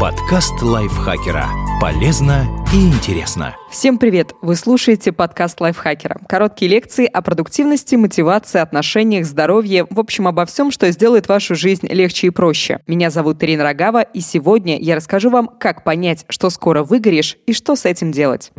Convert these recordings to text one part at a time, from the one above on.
Подкаст лайфхакера. Полезно и интересно. Всем привет! Вы слушаете подкаст лайфхакера. Короткие лекции о продуктивности, мотивации, отношениях, здоровье, в общем, обо всем, что сделает вашу жизнь легче и проще. Меня зовут Ирина Рогава, и сегодня я расскажу вам, как понять, что скоро выгоришь и что с этим делать.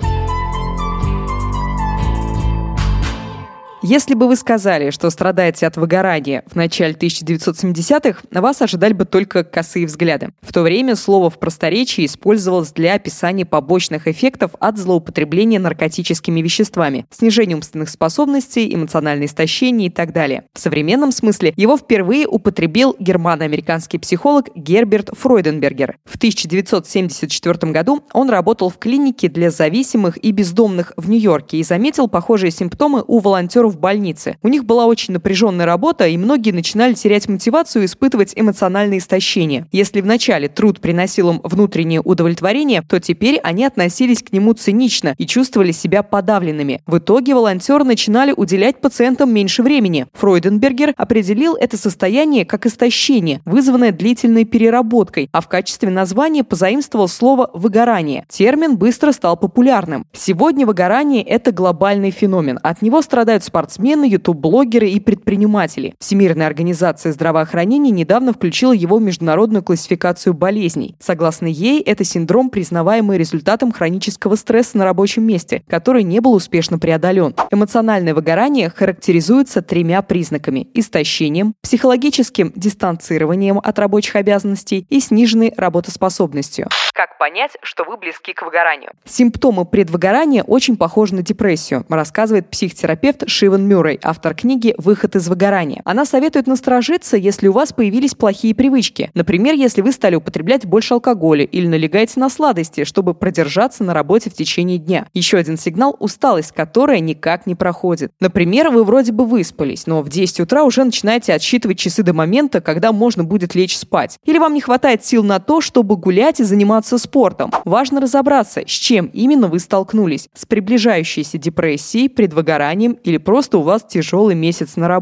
Если бы вы сказали, что страдаете от выгорания в начале 1970-х, на вас ожидали бы только косые взгляды. В то время слово в просторечии использовалось для описания побочных эффектов от злоупотребления наркотическими веществами, снижения умственных способностей, эмоциональное истощение и так далее. В современном смысле его впервые употребил германо-американский психолог Герберт Фройденбергер. В 1974 году он работал в клинике для зависимых и бездомных в Нью-Йорке и заметил похожие симптомы у волонтеров больнице. У них была очень напряженная работа, и многие начинали терять мотивацию и испытывать эмоциональное истощение. Если вначале труд приносил им внутреннее удовлетворение, то теперь они относились к нему цинично и чувствовали себя подавленными. В итоге волонтеры начинали уделять пациентам меньше времени. Фройденбергер определил это состояние как истощение, вызванное длительной переработкой, а в качестве названия позаимствовал слово «выгорание». Термин быстро стал популярным. Сегодня выгорание – это глобальный феномен. От него страдают спортсмены, спортсмены, ютуб-блогеры и предприниматели. Всемирная организация здравоохранения недавно включила его в международную классификацию болезней. Согласно ей, это синдром, признаваемый результатом хронического стресса на рабочем месте, который не был успешно преодолен. Эмоциональное выгорание характеризуется тремя признаками – истощением, психологическим дистанцированием от рабочих обязанностей и сниженной работоспособностью. Как понять, что вы близки к выгоранию? Симптомы предвыгорания очень похожи на депрессию, рассказывает психотерапевт Шиван Мюррей, автор книги «Выход из выгорания». Она советует насторожиться, если у вас появились плохие привычки. Например, если вы стали употреблять больше алкоголя или налегаете на сладости, чтобы продержаться на работе в течение дня. Еще один сигнал – усталость, которая никак не проходит. Например, вы вроде бы выспались, но в 10 утра уже начинаете отсчитывать часы до момента, когда можно будет лечь спать. Или вам не хватает сил на то, чтобы гулять и заниматься спортом. Важно разобраться, с чем именно вы столкнулись. С приближающейся депрессией, предвыгоранием или просто у вас тяжелый месяц на работе.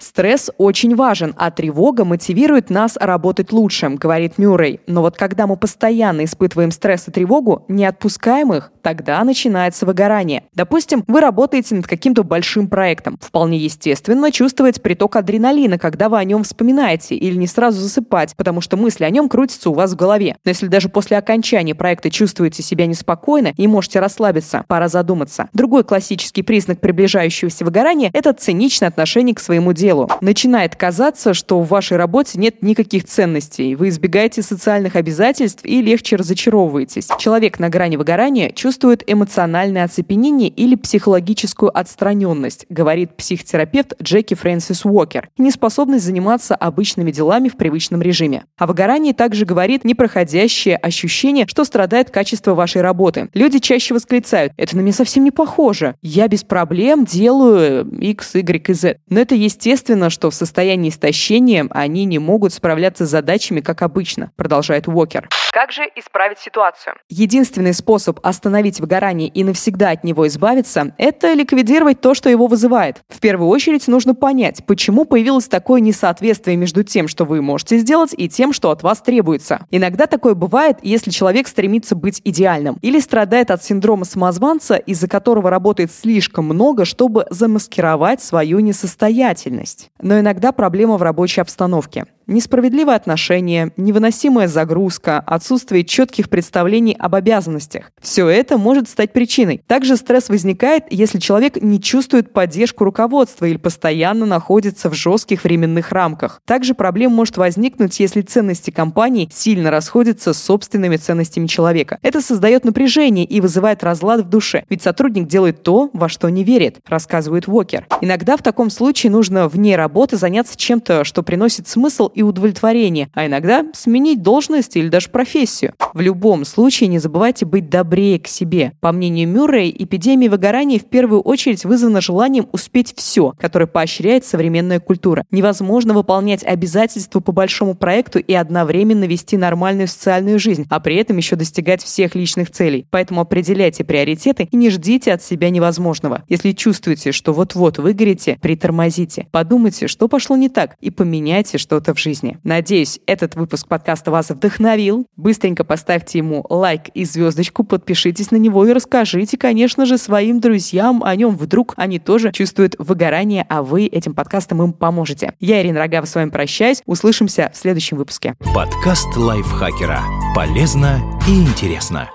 Стресс очень важен, а тревога мотивирует нас работать лучше, говорит Мюррей. Но вот когда мы постоянно испытываем стресс и тревогу, не отпускаем их, тогда начинается выгорание. Допустим, вы работаете над каким-то большим проектом. Вполне естественно чувствовать приток адреналина, когда вы о нем вспоминаете, или не сразу засыпать, потому что мысли о нем крутятся у вас в голове. Но если даже после окончания проекта чувствуете себя неспокойно и можете расслабиться, пора задуматься. Другой классический признак приближающегося выгорания – это циничное отношение к своему делу. Начинает казаться, что в вашей работе нет никаких ценностей, вы избегаете социальных обязательств и легче разочаровываетесь. Человек на грани выгорания чувствует эмоциональное оцепенение или психологическую отстраненность, говорит психотерапевт Джеки Фрэнсис Уокер, неспособность заниматься обычными делами в привычном режиме. О выгорании также говорит непроходящее ощущение, что страдает качество вашей работы. Люди чаще восклицают, это на меня совсем не похоже. Я без проблем делаю X, Y и Z. Но это естественно, что в состоянии истощения они не могут справляться с задачами, как обычно, продолжает Уокер. Как же исправить ситуацию? Единственный способ остановить выгорание и навсегда от него избавиться – это ликвидировать то, что его вызывает. В первую очередь нужно понять, почему появилось такое несоответствие между тем, что вы можете сделать, и тем, что от вас требуется. Иногда такое бывает, если человек стремится быть идеальным или страдает от синдрома самозванца, из-за которого работает слишком много, чтобы замаскировать свою несостоятельность. Но иногда проблема в рабочей обстановке. Несправедливое отношение, невыносимая загрузка, отсутствие четких представлений об обязанностях. Все это может стать причиной. Также стресс возникает, если человек не чувствует поддержку руководства или постоянно находится в жестких временных рамках. Также проблема может возникнуть, если ценности компании сильно расходятся с собственными ценностями человека. Это создает напряжение и вызывает разлад в душе, ведь сотрудник делает то, во что не верит, рассказывает Уокер. Иногда в таком случае нужно вне работы заняться чем-то, что приносит смысл и удовлетворение, а иногда сменить должность или даже профессию. В любом случае не забывайте быть добрее к себе. По мнению Мюррея, эпидемия выгорания в первую очередь вызвана желанием успеть все, которое поощряет современная культура. Невозможно выполнять обязательства по большому проекту и одновременно вести нормальную социальную жизнь, а при этом еще достигать всех личных целей. Поэтому определяйте приоритеты и не ждите от себя невозможного. Если чувствуете, что вот-вот выгорите, притормозите. Подумайте, что пошло не так, и поменяйте что-то в жизни жизни. Надеюсь, этот выпуск подкаста вас вдохновил. Быстренько поставьте ему лайк и звездочку, подпишитесь на него и расскажите, конечно же, своим друзьям о нем. Вдруг они тоже чувствуют выгорание, а вы этим подкастом им поможете. Я, Ирина Рогава, с вами прощаюсь. Услышимся в следующем выпуске. Подкаст лайфхакера. Полезно и интересно.